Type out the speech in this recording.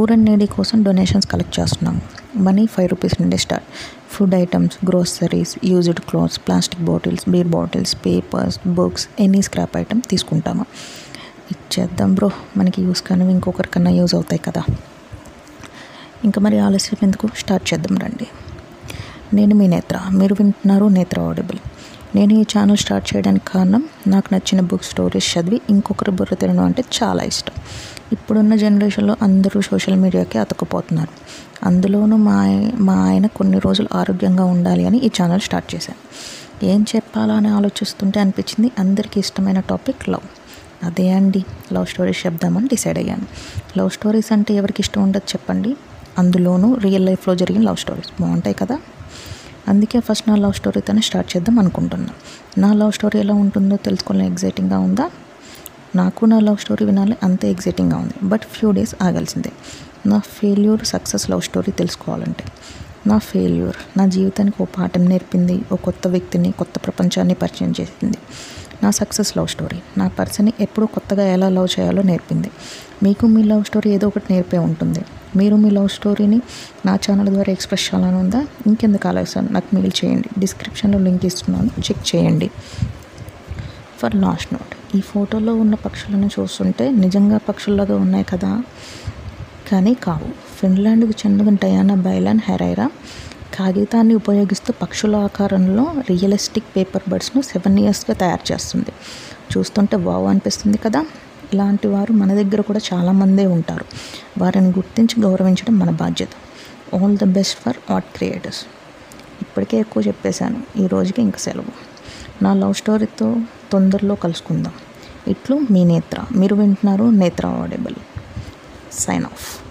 Poor and needy కోసం donations collect చేస్తున్నాం. Money five rupees నుండి start food items groceries used clothes plastic bottles beer bottles papers books any scrap item తీసుకుంటాము. ఇచ్చేద్దాం bro మనకి use కానీ ఇంకొకరికన్నా use అవుతాయి కదా. ఇంకా మరి ఆలస్యం ఎందుకు? స్టార్ట్ చేద్దాం రండి. నేను మీ నేత్ర. మీరు వింటున్నారు నేత్ర ఆడిబుల్ నేను ఈ ఛానల్ స్టార్ట్ చేయడానికి కారణం నాకు నచ్చిన బుక్ స్టోరీస్ చదివి ఇంకొకరి బుర్ర తినడం అంటే చాలా ఇష్టం. ఇప్పుడున్న జనరేషన్లో అందరూ సోషల్ మీడియాకి అతుక్కుపోతున్నారు. అందులోనూ మా మా ఆయన కొన్ని రోజులు ఆరోగ్యంగా ఉండాలి అని ఈ ఛానల్ స్టార్ట్ చేశాను ఏం చెప్పాలని ఆలోచిస్తుంటే అనిపించింది అందరికీ ఇష్టమైన టాపిక్ లవ్. అదే అండి లవ్ స్టోరీస్ చెప్దామని డిసైడ్ అయ్యాను. లవ్ స్టోరీస్ అంటే ఎవరికి ఇష్టం ఉండదు చెప్పండి. అందులోనూ రియల్ లైఫ్లో జరిగిన లవ్ స్టోరీస్ బాగుంటాయి కదా. అందుకే ఫస్ట్ నా లవ్ స్టోరీతోనే స్టార్ట్ చేద్దాం అనుకుంటున్నాను నా లవ్ స్టోరీ ఎలా ఉంటుందో తెలుసుకోవాలని ఎగ్జైటింగ్గా ఉందా? నాకు నా లవ్ స్టోరీ వినాలి అంతే ఎగ్జైటింగ్గా ఉంది. బట్ ఫ్యూ డేస్ ఆగాల్సిందే. నా ఫెయిల్యూర్ సక్సెస్ లవ్ స్టోరీ తెలుసుకోవాలంటే. నా ఫెయిల్యూర్ నా జీవితానికి ఓ పాఠం నేర్పింది ఓ కొత్త వ్యక్తిని కొత్త ప్రపంచాన్ని పరిచయం చేసింది. నా సక్సెస్ లవ్ స్టోరీ నా పర్సన్ని ఎప్పుడు కొత్తగా ఎలా లవ్ చేయాలో నేర్పింది. మీకు మీ లవ్ స్టోరీ ఏదో ఒకటి నేర్పే ఉంటుంది. మీరు మీ లవ్ స్టోరీని నా ఛానల్ ద్వారా ఎక్స్ప్రెస్ చేయాలని ఉందా? ఇంకెందుకు ఆలోచన నాకు మెయిల్ చేయండి. డిస్క్రిప్షన్లో లింక్ ఇస్తున్నాను. చెక్ చేయండి. ఫర్ లాస్ట్ నోట్ ఈ ఫోటోలో ఉన్న పక్షులను చూస్తుంటే నిజంగా పక్షుల్లాగా ఉన్నాయి కదా? కానీ కావు. ఫిన్లాండ్కు చెందిన డయానా బైలాన్ హెరైరా కాగితాన్ని ఉపయోగిస్తూ పక్షుల ఆకారంలో రియలిస్టిక్ పేపర్ బర్డ్స్ను సెవెన్ ఇయర్స్గా తయారు చేస్తుంది. చూస్తుంటే వావ్ అనిపిస్తుంది కదా? ఇలాంటి వారు మన దగ్గర కూడా చాలామందే ఉంటారు. వారిని గుర్తించి గౌరవించడం మన బాధ్యత. All the best for art creators. ఇప్పటికే ఎక్కువ చెప్పేశాను. ఈ రోజుకి ఇంక సెలవు. నా లవ్ స్టోరీతో తొందరలో కలుసుకుందాం. ఇట్లు మీ నేత్ర. మీరు వింటున్నారు నేత్ర ఆడిబుల్ సైన్ ఆఫ్